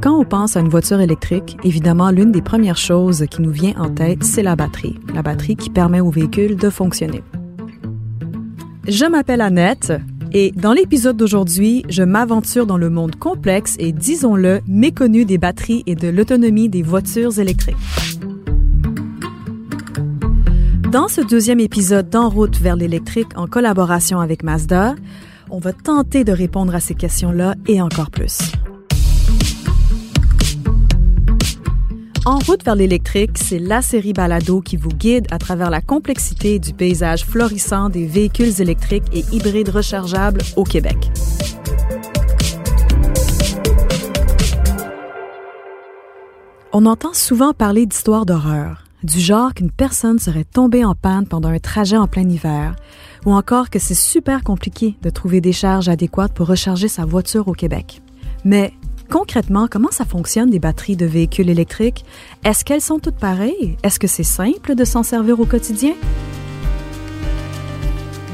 Quand on pense à une voiture électrique, évidemment, l'une des premières choses qui nous vient en tête, c'est la batterie. La batterie qui permet au véhicule de fonctionner. Je m'appelle Annette et dans l'épisode d'aujourd'hui, je m'aventure dans le monde complexe et, disons-le, méconnu des batteries et de l'autonomie des voitures électriques. Dans ce deuxième épisode d'En route vers l'électrique en collaboration avec Mazda, on va tenter de répondre à ces questions-là et encore plus. En route vers l'électrique, c'est la série Balado qui vous guide à travers la complexité du paysage florissant des véhicules électriques et hybrides rechargeables au Québec. On entend souvent parler d'histoires d'horreur, du genre qu'une personne serait tombée en panne pendant un trajet en plein hiver, ou encore que c'est super compliqué de trouver des charges adéquates pour recharger sa voiture au Québec. Mais Concrètement, comment ça fonctionne des batteries de véhicules électriques? Est-ce qu'elles sont toutes pareilles? Est-ce que c'est simple de s'en servir au quotidien?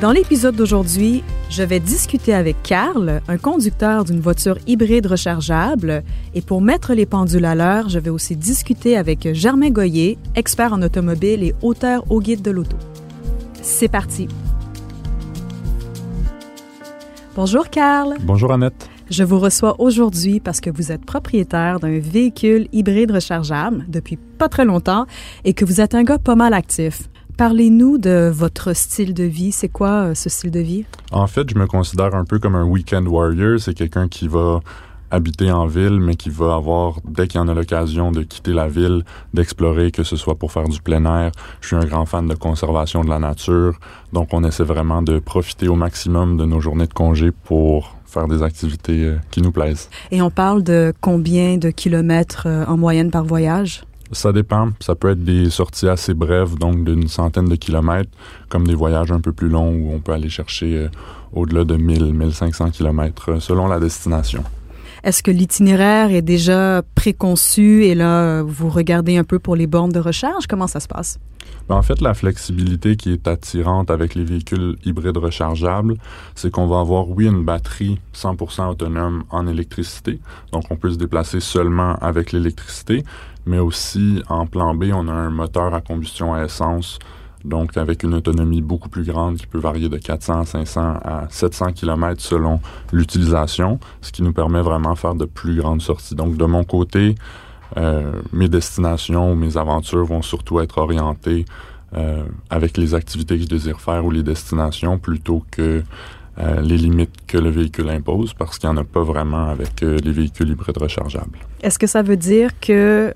Dans l'épisode d'aujourd'hui, je vais discuter avec Carl, un conducteur d'une voiture hybride rechargeable. Et pour mettre les pendules à l'heure, je vais aussi discuter avec Germain Goyer, expert en automobile et auteur au guide de l'auto. C'est parti. Bonjour Carl. Bonjour Annette. Je vous reçois aujourd'hui parce que vous êtes propriétaire d'un véhicule hybride rechargeable depuis pas très longtemps et que vous êtes un gars pas mal actif. Parlez-nous de votre style de vie. C'est quoi euh, ce style de vie? En fait, je me considère un peu comme un weekend warrior. C'est quelqu'un qui va habiter en ville, mais qui va avoir, dès qu'il y en a l'occasion de quitter la ville, d'explorer, que ce soit pour faire du plein air. Je suis un grand fan de conservation de la nature, donc on essaie vraiment de profiter au maximum de nos journées de congé pour faire des activités euh, qui nous plaisent. Et on parle de combien de kilomètres euh, en moyenne par voyage? Ça dépend. Ça peut être des sorties assez brèves, donc d'une centaine de kilomètres, comme des voyages un peu plus longs où on peut aller chercher euh, au-delà de 1000, 1500 kilomètres selon la destination. Est-ce que l'itinéraire est déjà préconçu et là, vous regardez un peu pour les bornes de recharge? Comment ça se passe? Ben, en fait, la flexibilité qui est attirante avec les véhicules hybrides rechargeables, c'est qu'on va avoir, oui, une batterie 100% autonome en électricité. Donc, on peut se déplacer seulement avec l'électricité, mais aussi en plan B, on a un moteur à combustion à essence donc avec une autonomie beaucoup plus grande qui peut varier de 400, 500 à 700 km selon l'utilisation, ce qui nous permet vraiment de faire de plus grandes sorties. Donc de mon côté, euh, mes destinations ou mes aventures vont surtout être orientées euh, avec les activités que je désire faire ou les destinations plutôt que euh, les limites que le véhicule impose parce qu'il n'y en a pas vraiment avec les véhicules hybrides rechargeables. Est-ce que ça veut dire que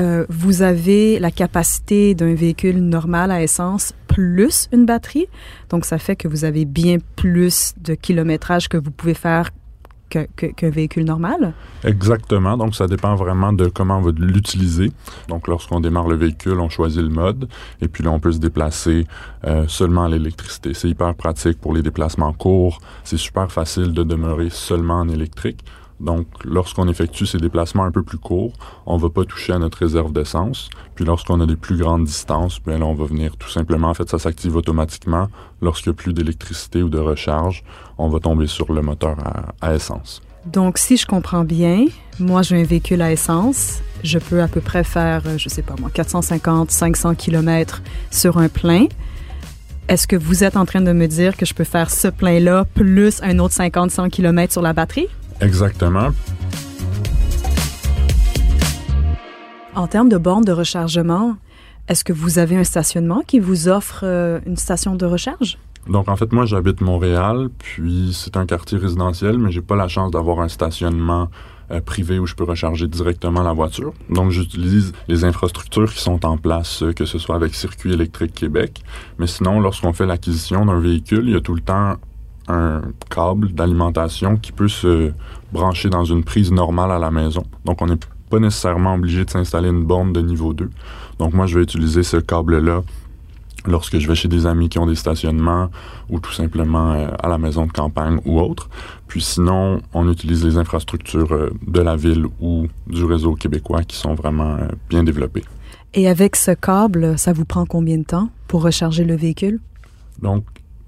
euh, vous avez la capacité d'un véhicule normal à essence plus une batterie. Donc, ça fait que vous avez bien plus de kilométrage que vous pouvez faire qu'un véhicule normal? Exactement. Donc, ça dépend vraiment de comment on va l'utiliser. Donc, lorsqu'on démarre le véhicule, on choisit le mode et puis là, on peut se déplacer euh, seulement à l'électricité. C'est hyper pratique pour les déplacements courts. C'est super facile de demeurer seulement en électrique. Donc, lorsqu'on effectue ces déplacements un peu plus courts, on ne va pas toucher à notre réserve d'essence. Puis, lorsqu'on a des plus grandes distances, bien là, on va venir tout simplement, en fait, ça s'active automatiquement. Lorsqu'il n'y a plus d'électricité ou de recharge, on va tomber sur le moteur à, essence. Donc, si je comprends bien, moi, j'ai un véhicule à essence. Je peux à peu près faire, je sais pas moi, 450, 500 km sur un plein. Est-ce que vous êtes en train de me dire que je peux faire ce plein-là plus un autre 50, 100 km sur la batterie? Exactement. En termes de bornes de rechargement, est-ce que vous avez un stationnement qui vous offre euh, une station de recharge? Donc en fait, moi j'habite Montréal, puis c'est un quartier résidentiel, mais j'ai pas la chance d'avoir un stationnement euh, privé où je peux recharger directement la voiture. Donc j'utilise les infrastructures qui sont en place, euh, que ce soit avec Circuit électrique Québec. Mais sinon, lorsqu'on fait l'acquisition d'un véhicule, il y a tout le temps un câble d'alimentation qui peut se brancher dans une prise normale à la maison. Donc, on n'est pas nécessairement obligé de s'installer une borne de niveau 2. Donc, moi, je vais utiliser ce câble-là lorsque je vais chez des amis qui ont des stationnements ou tout simplement euh, à la maison de campagne ou autre. Puis sinon, on utilise les infrastructures euh, de la ville ou du réseau québécois qui sont vraiment euh, bien développées. Et avec ce câble, ça vous prend combien de temps pour recharger le véhicule? Donc,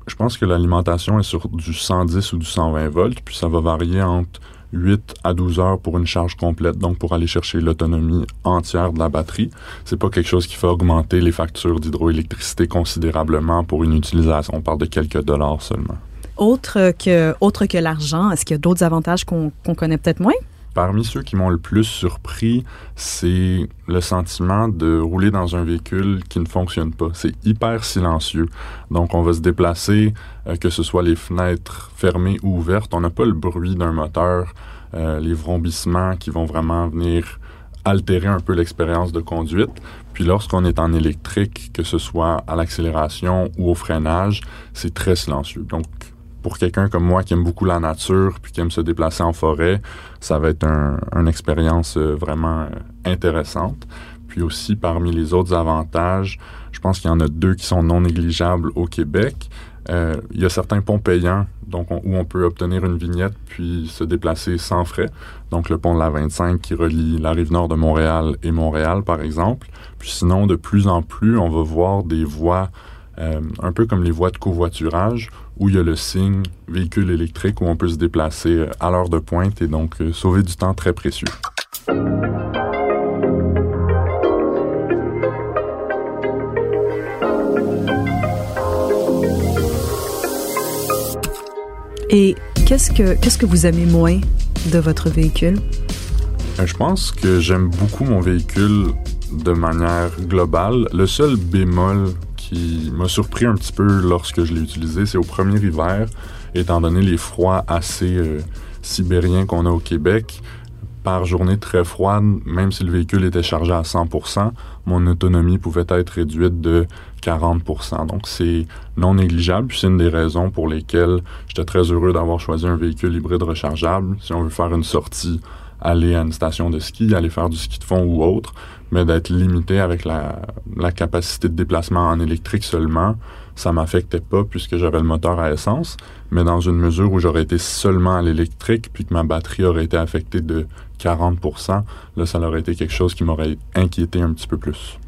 Je pense que l'alimentation est sur du 110 ou du 120 volts, puis ça va varier entre 8 à 12 heures pour une charge complète, donc pour aller chercher l'autonomie entière de la batterie. C'est pas quelque chose qui fait augmenter les factures d'hydroélectricité considérablement pour une utilisation. On parle de quelques dollars seulement. Autre que, autre que l'argent, est-ce qu'il y a d'autres avantages qu'on connaît peut-être moins? Parmi ceux qui m'ont le plus surpris, c'est le sentiment de rouler dans un véhicule qui ne fonctionne pas. C'est hyper silencieux. Donc, on va se déplacer, euh, que ce soit les fenêtres fermées ou ouvertes. On n'a pas le bruit d'un moteur, euh, les vrombissements qui vont vraiment venir altérer un peu l'expérience de conduite. Puis lorsqu'on est en électrique, que ce soit à l'accélération ou au freinage, c'est très silencieux. Donc, pour quelqu'un comme moi qui aime beaucoup la nature puis qui aime se déplacer en forêt, ça va être une expérience euh, vraiment euh, intéressante. Puis aussi, parmi les autres avantages, je pense qu'il y en a deux qui sont non négligeables au Québec. Euh, il y a certains ponts payants donc où on peut obtenir une vignette puis se déplacer sans frais. Donc le pont de la 25 qui relie la rive nord de Montréal et Montréal, par exemple. Puis sinon, de plus en plus, on va voir des voies un peu comme les voies de covoiturage où il y a le signe véhicule électrique où on peut se déplacer euh, à l'heure de pointe et donc euh, sauver du temps très précieux. Et qu'est-ce que, qu'est-ce que vous aimez moins de votre véhicule? Euh, je pense que j'aime beaucoup mon véhicule de manière globale. Le seul bémol qui m'a surpris un petit peu lorsque je l'ai utilisé, c'est au premier hiver, étant donné les froids assez euh, sibériens qu'on a au Québec. Par journée très froide, même si le véhicule était chargé à 100%, mon autonomie pouvait être réduite de 40%. Donc c'est non négligeable. c'est une des raisons pour lesquelles j'étais très heureux d'avoir choisi un véhicule hybride rechargeable. Si on veut faire une sortie, aller à une station de ski, aller faire du ski de fond ou autre, mais d'être limité avec la, capacité de déplacement en électrique seulement, ça m'affectait pas puisque j'avais le moteur à essence, mais dans une mesure où j'aurais été seulement à l'électrique puis que ma batterie aurait été affectée de 40 là, ça aurait été quelque chose qui m'aurait inquiété un petit peu plus.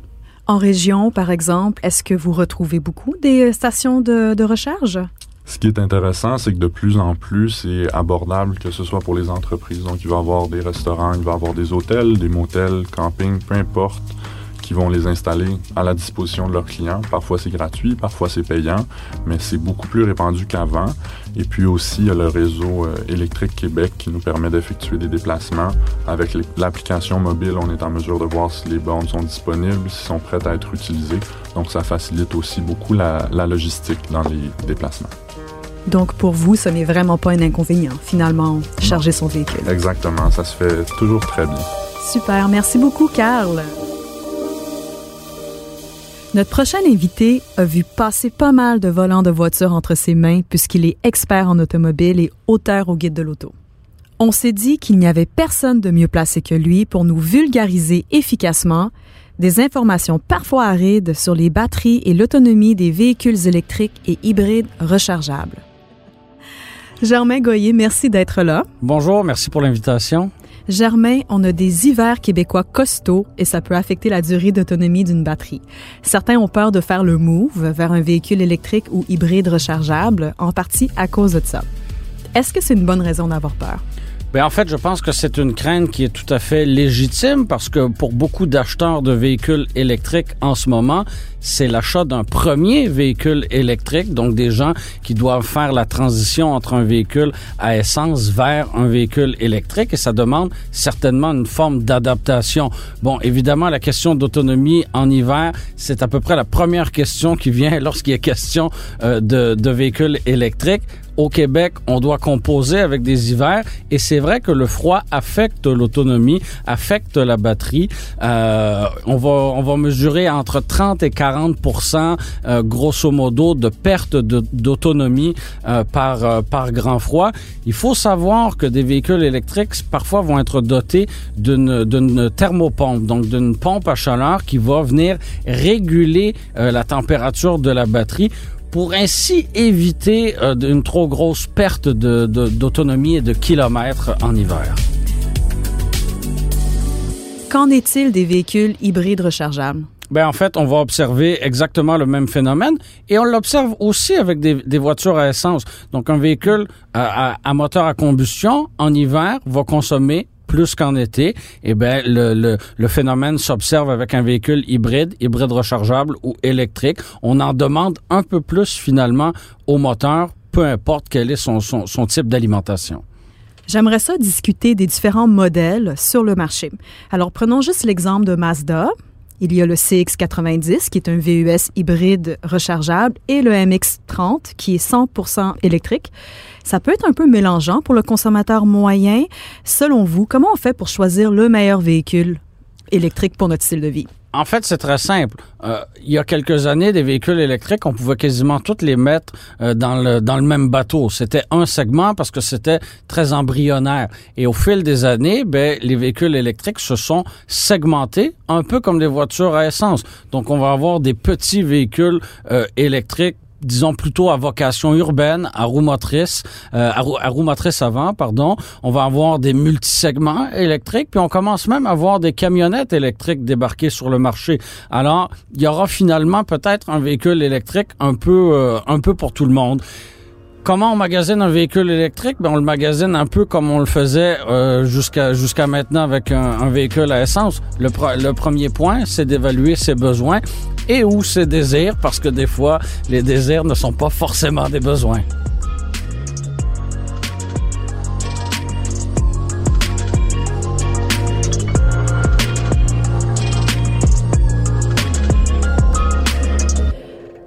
En région, par exemple, est-ce que vous retrouvez beaucoup des stations de recharge? Ce qui est intéressant, c'est que de plus en plus, c'est abordable, que ce soit pour les entreprises. Donc, il va y avoir des restaurants, il va y avoir des hôtels, des motels, campings, peu importe, qui vont les installer à la disposition de leurs clients. Parfois, c'est gratuit, parfois, c'est payant, mais c'est beaucoup plus répandu qu'avant. Et puis aussi, il y a le réseau euh, électrique Québec qui nous permet d'effectuer des déplacements. Avec l'application mobile, on est en mesure de voir si les bornes sont disponibles, s'ils sont prêtes à être utilisées. Donc, ça facilite aussi beaucoup la logistique dans les déplacements. Donc, pour vous, ce n'est vraiment pas un inconvénient, finalement, charger son véhicule. Exactement, ça se fait toujours très bien. Super, merci beaucoup, Carl. Notre prochain invité a vu passer pas mal de volants de voitures entre ses mains puisqu'il est expert en automobile et auteur au guide de l'auto. On s'est dit qu'il n'y avait personne de mieux placé que lui pour nous vulgariser efficacement des informations parfois arides sur les batteries et l'autonomie des véhicules électriques et hybrides rechargeables. Germain Goyer, merci d'être là. Bonjour, merci pour l'invitation. Germain, on a des hivers québécois costauds et ça peut affecter la durée d'autonomie d'une batterie. Certains ont peur de faire le move vers un véhicule électrique ou hybride rechargeable, en partie à cause de ça. Est-ce que c'est une bonne raison d'avoir peur? Bien, en fait, je pense que c'est une crainte qui est tout à fait légitime parce que pour beaucoup d'acheteurs de véhicules électriques en ce moment, c'est l'achat d'un premier véhicule électrique, donc des gens qui doivent faire la transition entre un véhicule à essence vers un véhicule électrique et ça demande certainement une forme d'adaptation. Bon, évidemment, la question d'autonomie en hiver, c'est à peu près la première question qui vient lorsqu'il est question euh, de, véhicules électriques au Québec, on doit composer avec des hivers et c'est vrai que le froid affecte l'autonomie, affecte la batterie. Euh, on va on va mesurer entre 30 et 40 euh, grosso modo de perte d'autonomie euh, par euh, par grand froid. Il faut savoir que des véhicules électriques parfois vont être dotés d'une d'une thermopompe, donc d'une pompe à chaleur qui va venir réguler la température de la batterie pour ainsi éviter une trop grosse perte d'autonomie et de kilomètres en hiver. Qu'en est-il des véhicules hybrides rechargeables? Ben en fait, on va observer exactement le même phénomène et on l'observe aussi avec des, voitures à essence. Donc un véhicule à, à, moteur à combustion en hiver va consommer plus qu'en été, eh ben le, le, le phénomène s'observe avec un véhicule hybride, hybride rechargeable ou électrique. On en demande un peu plus finalement au moteur, peu importe quel est son, son, son type d'alimentation. J'aimerais ça discuter des différents modèles sur le marché. Alors prenons juste l'exemple de Mazda. Il y a le CX90 qui est un VUS hybride rechargeable et le MX30 qui est 100% électrique. Ça peut être un peu mélangeant pour le consommateur moyen. Selon vous, comment on fait pour choisir le meilleur véhicule électrique pour notre style de vie? En fait, c'est très simple. Euh, il y a quelques années, des véhicules électriques, on pouvait quasiment tous les mettre euh, dans le dans le même bateau. C'était un segment parce que c'était très embryonnaire. Et au fil des années, ben les véhicules électriques se sont segmentés, un peu comme des voitures à essence. Donc, on va avoir des petits véhicules euh, électriques disons plutôt à vocation urbaine, à roue motrice, euh, à, roue, motrice avant, pardon. On va avoir des multisegments électriques, puis on commence même à voir des camionnettes électriques débarquer sur le marché. Alors, il y aura finalement peut-être un véhicule électrique un peu, euh, un peu pour tout le monde. Comment on magasine un véhicule électrique? Ben, on le magasine un peu comme on le faisait euh, jusqu'à jusqu'à maintenant avec un, véhicule à essence. Le premier point, c'est d'évaluer ses besoins et ou ses désirs, parce que des fois, les désirs ne sont pas forcément des besoins.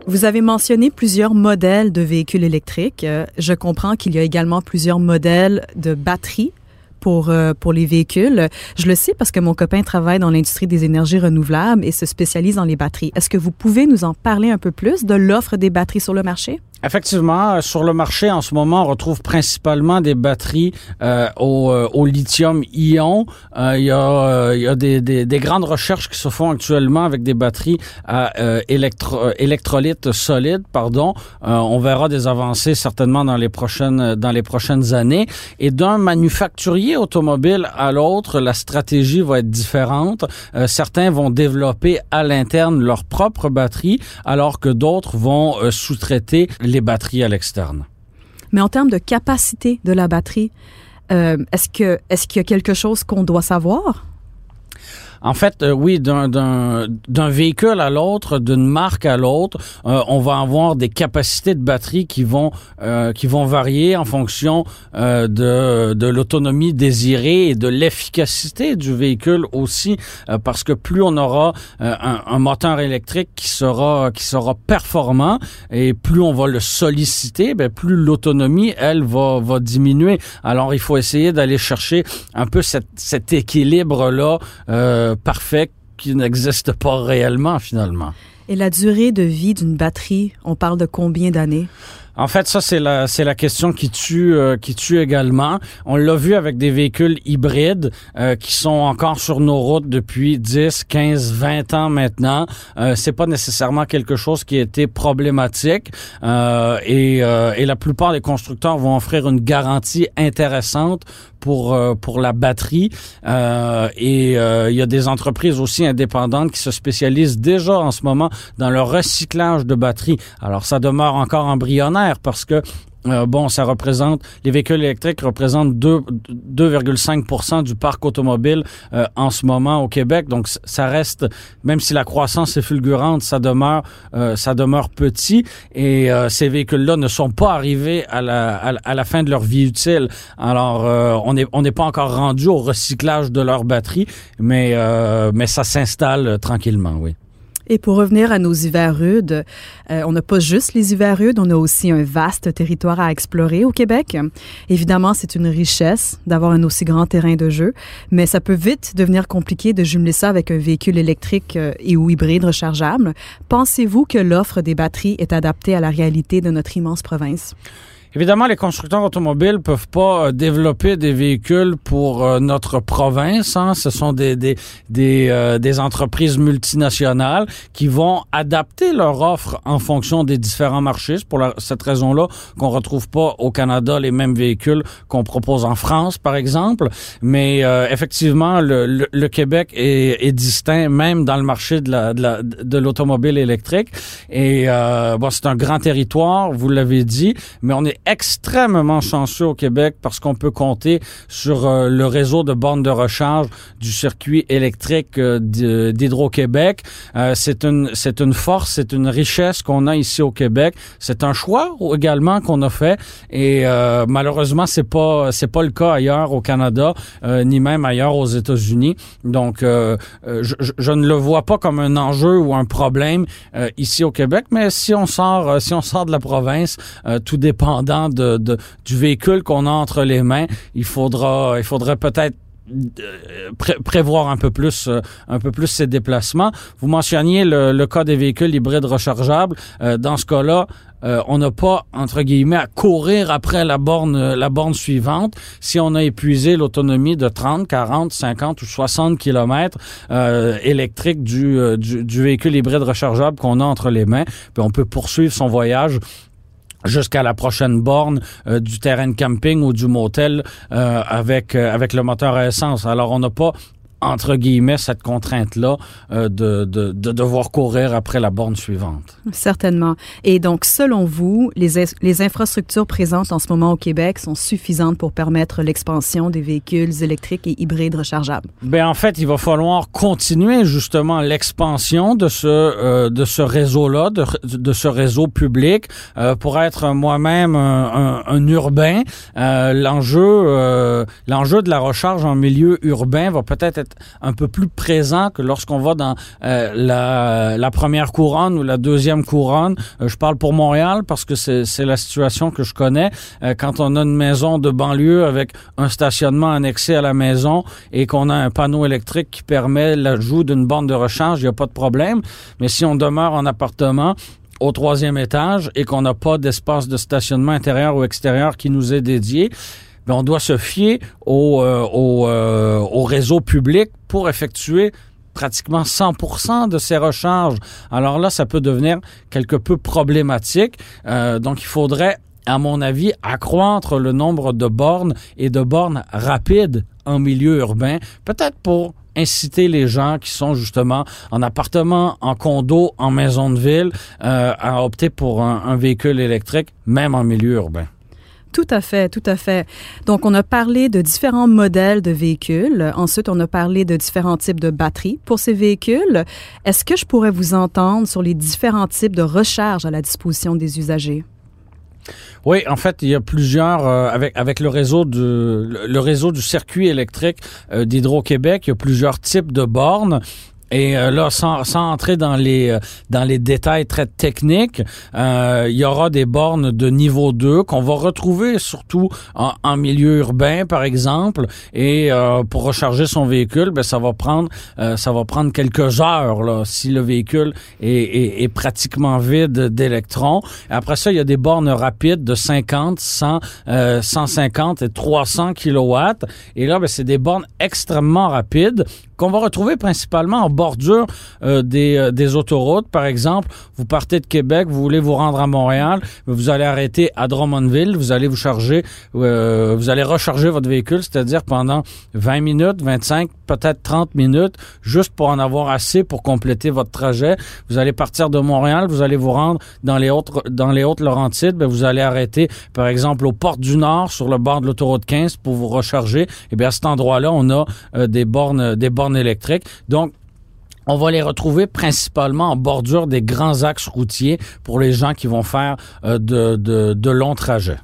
Vous avez mentionné plusieurs modèles de véhicules électriques. Euh, je comprends qu'il y a également plusieurs modèles de batteries pour euh, pour les véhicules. Je le sais parce que mon copain travaille dans l'industrie des énergies renouvelables et se spécialise dans les batteries. Est-ce que vous pouvez nous en parler un peu plus de l'offre des batteries sur le marché? Effectivement, euh, sur le marché en ce moment, on retrouve principalement des batteries euh, au, euh, au lithium-ion. Euh, il y a, y a des, des, des, grandes recherches qui se font actuellement avec des batteries à électro, électrolyte solide. Pardon. on verra des avancées certainement dans les prochaines dans les prochaines années. Et d'un manufacturier automobile à l'autre, la stratégie va être différente. certains vont développer à l'interne leur propre batterie, alors que d'autres vont sous-traiter les batteries à l'externe. Mais en termes de capacité de la batterie, euh, est-ce est-ce qu'il y a quelque chose qu'on doit savoir? En fait, euh, oui, d'un véhicule à l'autre, d'une marque à l'autre, euh, on va avoir des capacités de batterie qui vont euh, qui vont varier en fonction euh, de, de l'autonomie désirée et de l'efficacité du véhicule aussi, euh, parce que plus on aura un, un, moteur électrique qui sera qui sera performant et plus on va le solliciter, ben plus l'autonomie elle va va diminuer. Alors il faut essayer d'aller chercher un peu cette, cet équilibre là parfait qui n'existe pas réellement finalement. Et la durée de vie d'une batterie, on parle de combien d'années? En fait, ça c'est la c'est la question qui tue euh, qui tue également. On l'a vu avec des véhicules hybrides euh, qui sont encore sur nos routes depuis 10, 15, 20 ans maintenant. Euh, c'est pas nécessairement quelque chose qui a été problématique euh, et, euh, et la plupart des constructeurs vont offrir une garantie intéressante pour pour la batterie et il y a des entreprises aussi indépendantes qui se spécialisent déjà en ce moment dans le recyclage de batteries. Alors ça demeure encore embryonnaire parce que euh, bon, ça représente, les véhicules électriques représentent 2,5% du parc automobile euh, en ce moment au Québec. Donc, ça reste, même si la croissance est fulgurante, ça demeure, euh, ça demeure petit. Et euh, ces véhicules-là ne sont pas arrivés à la, à, la fin de leur vie utile. Alors, euh, on n'est on n'est pas encore rendu au recyclage de leur batterie, mais, mais ça s'installe tranquillement, oui. Et pour revenir à nos hivers rudes, euh, on n'a pas juste les hivers rudes, on a aussi un vaste territoire à explorer au Québec. Évidemment, c'est une richesse d'avoir un aussi grand terrain de jeu, mais ça peut vite devenir compliqué de jumeler ça avec un véhicule électrique euh, et ou hybride rechargeable. Pensez-vous que l'offre des batteries est adaptée à la réalité de notre immense province? Évidemment, les constructeurs automobiles peuvent pas euh, développer des véhicules pour euh, notre province. Hein. Ce sont des des des, euh, des, entreprises multinationales qui vont adapter leur offre en fonction des différents marchés. C'est pour cette raison-là qu'on retrouve pas au Canada les mêmes véhicules qu'on propose en France, par exemple. Mais effectivement, le, le, Québec est, est, distinct même dans le marché de la de l'automobile électrique. Et bon, c'est un grand territoire, vous l'avez dit, mais on est extrêmement chanceux au Québec parce qu'on peut compter sur euh, le réseau de bornes de recharge du circuit électrique euh, d'Hydro-Québec. Euh, c'est une c'est une force, c'est une richesse qu'on a ici au Québec. C'est un choix également qu'on a fait et malheureusement c'est pas c'est pas le cas ailleurs au Canada ni même ailleurs aux États-Unis. Donc je, je, ne le vois pas comme un enjeu ou un problème ici au Québec, mais si on sort si on sort de la province, tout dépend de, du véhicule qu'on a entre les mains, il faudra, il faudrait peut-être euh, prévoir un peu plus euh, un peu plus ces déplacements. Vous mentionniez le, cas des véhicules hybrides rechargeables. Euh, dans ce cas-là, on n'a pas entre guillemets à courir après la borne la borne suivante si on a épuisé l'autonomie de 30, 40, 50 ou 60 kilomètres électriques du, du, du véhicule hybride rechargeable qu'on a entre les mains. Puis on peut poursuivre son voyage jusqu'à la prochaine borne euh, du terrain de camping ou du motel euh, avec euh, avec le moteur à essence. Alors on n'a pas entre guillemets, cette contrainte-là euh, de, de, de, devoir courir après la borne suivante. Certainement. Et donc, selon vous, les, les infrastructures présentes en ce moment au Québec sont suffisantes pour permettre l'expansion des véhicules électriques et hybrides rechargeables? Ben en fait, il va falloir continuer justement l'expansion de ce euh, de ce réseau-là, de, de ce réseau public. Euh, pour être moi-même un, un, un, urbain, euh, l'enjeu euh, l'enjeu de la recharge en milieu urbain va peut-être être un peu plus présent que lorsqu'on va dans euh, la, première couronne ou la deuxième couronne. Euh, je parle pour Montréal parce que c'est la situation que je connais. Euh, quand on a une maison de banlieue avec un stationnement annexé à la maison et qu'on a un panneau électrique qui permet l'ajout d'une borne de recharge, il n'y a pas de problème. Mais si on demeure en appartement, au troisième étage et qu'on n'a pas d'espace de stationnement intérieur ou extérieur qui nous est dédié, on doit se fier au, euh, euh, au, réseau public pour effectuer pratiquement 100% de ces recharges. Alors là, ça peut devenir quelque peu problématique. Euh, donc, il faudrait, à mon avis, accroître le nombre de bornes et de bornes rapides en milieu urbain, peut-être pour inciter les gens qui sont justement en appartement, en condo, en maison de ville, à opter pour un véhicule électrique, même en milieu urbain. Tout à fait, tout à fait. Donc, on a parlé de différents modèles de véhicules. Ensuite, on a parlé de différents types de batteries pour ces véhicules. Est-ce que je pourrais vous entendre sur les différents types de recharge à la disposition des usagers? Oui, en fait, il y a plusieurs euh, avec avec le réseau du réseau du circuit électrique euh, d'Hydro-Québec, il y a plusieurs types de bornes. Et euh, là, sans, sans entrer dans les euh, dans les détails très techniques, euh, il y aura des bornes de niveau 2 qu'on va retrouver surtout en, en, milieu urbain, par exemple. Et pour recharger son véhicule, ben ça va prendre ça va prendre quelques heures là, si le véhicule est, est, est pratiquement vide d'électrons. Après ça, il y a des bornes rapides de 50, 100, 150 et 300 kilowatts. Et là, ben, c'est des bornes extrêmement rapides qu'on va retrouver principalement en bordure euh, des, euh, des autoroutes. Par exemple, vous partez de Québec, vous voulez vous rendre à Montréal, vous allez arrêter à Drummondville, vous allez vous charger, euh, vous allez recharger votre véhicule, c'est-à-dire pendant 20 minutes, 25, peut-être 30 minutes, juste pour en avoir assez pour compléter votre trajet. Vous allez partir de Montréal, vous allez vous rendre dans les autres dans les Hautes-Laurentides, ben vous allez arrêter, par exemple, aux Portes du Nord, sur le bord de l'autoroute 15 pour vous recharger. Et eh bien à cet endroit-là, on a des bornes des bornes électriques. Donc, on va les retrouver principalement en bordure des grands axes routiers pour les gens qui vont faire euh, de, longs trajets.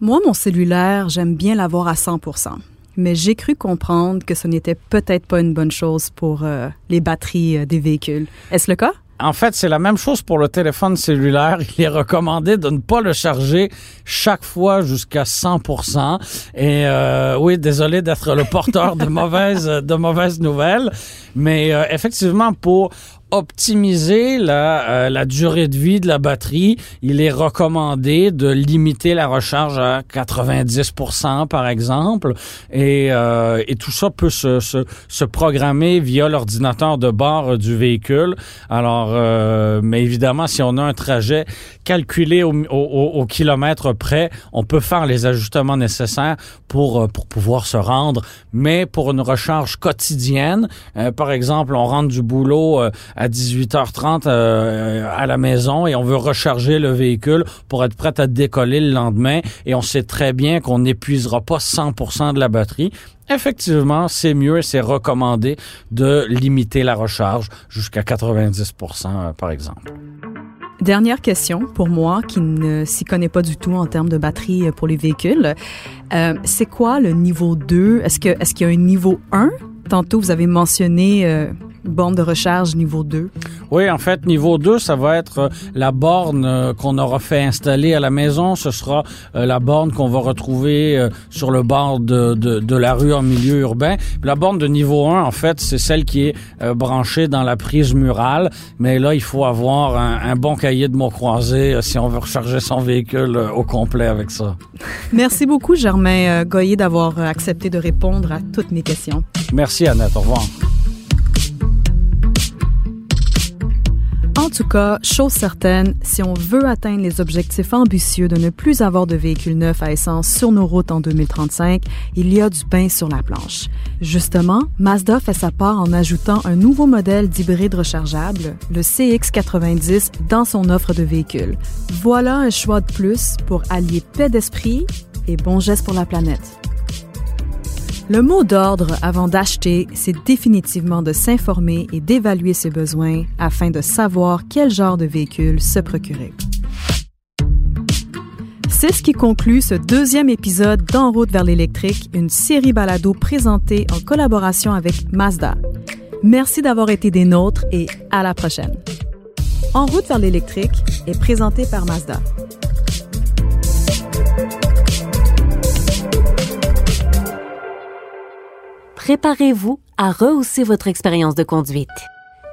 Moi, mon cellulaire, j'aime bien l'avoir à 100% mais j'ai cru comprendre que ce n'était peut-être pas une bonne chose pour euh, les batteries euh, des véhicules. Est-ce le cas? En fait, c'est la même chose pour le téléphone cellulaire. Il est recommandé de ne pas le charger chaque fois jusqu'à 100%. Et euh, oui, désolé d'être le porteur de mauvaises de mauvaises nouvelles, mais euh, effectivement pour optimiser la, euh, la durée de vie de la batterie, il est recommandé de limiter la recharge à 90% par exemple. Et, euh, et tout ça peut se, programmer via l'ordinateur de bord du véhicule. Alors, euh, mais évidemment, si on a un trajet calculé au, kilomètre près, on peut faire les ajustements nécessaires pour, euh, pour pouvoir se rendre. Mais pour une recharge quotidienne, euh, par exemple, on rentre du boulot euh, à 18h30 euh, à la maison et on veut recharger le véhicule pour être prêt à décoller le lendemain et on sait très bien qu'on n'épuisera pas 100% de la batterie. Effectivement, c'est mieux et c'est recommandé de limiter la recharge jusqu'à 90% par exemple. Dernière question pour moi qui ne s'y connaît pas du tout en termes de batterie pour les véhicules. Euh, c'est quoi le niveau 2? Est-ce qu'il y a un niveau 1? Tantôt, vous avez mentionné euh, borne de recharge niveau 2? Oui, en fait, niveau 2, ça va être euh, la borne euh, qu'on aura fait installer à la maison. Ce sera euh, la borne qu'on va retrouver sur le bord de, de, de, la rue en milieu urbain. La borne de niveau 1, en fait, c'est celle qui est branchée dans la prise murale. Mais là, il faut avoir un, un bon cahier de mots croisés si on veut recharger son véhicule au complet avec ça. Merci beaucoup, Germain Goyer, d'avoir accepté de répondre à toutes mes questions. Merci, Annette. Au revoir. En tout cas, chose certaine, si on veut atteindre les objectifs ambitieux de ne plus avoir de véhicules neufs à essence sur nos routes en 2035, il y a du pain sur la planche. Justement, Mazda fait sa part en ajoutant un nouveau modèle d'hybride rechargeable, le CX90, dans son offre de véhicules. Voilà un choix de plus pour allier paix d'esprit et bon geste pour la planète. Le mot d'ordre avant d'acheter, c'est définitivement de s'informer et d'évaluer ses besoins afin de savoir quel genre de véhicule se procurer. C'est ce qui conclut ce deuxième épisode d'En route vers l'électrique, une série balado présentée en collaboration avec Mazda. Merci d'avoir été des nôtres et à la prochaine. En route vers l'électrique est présenté par Mazda. Préparez-vous à rehausser votre expérience de conduite.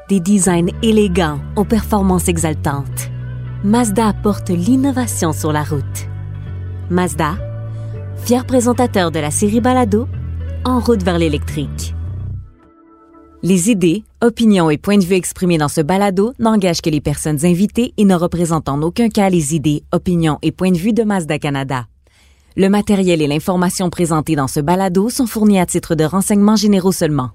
Des designs élégants aux performances exaltantes. Mazda apporte l'innovation sur la route. Mazda, fier présentateur de la série Balado, en route vers l'électrique. Les idées, opinions et points de vue exprimés dans ce balado n'engagent que les personnes invitées et ne représentent en aucun cas les idées, opinions et points de vue de Mazda Canada. Le matériel et l'information présentés dans ce balado sont fournis à titre de renseignements généraux seulement.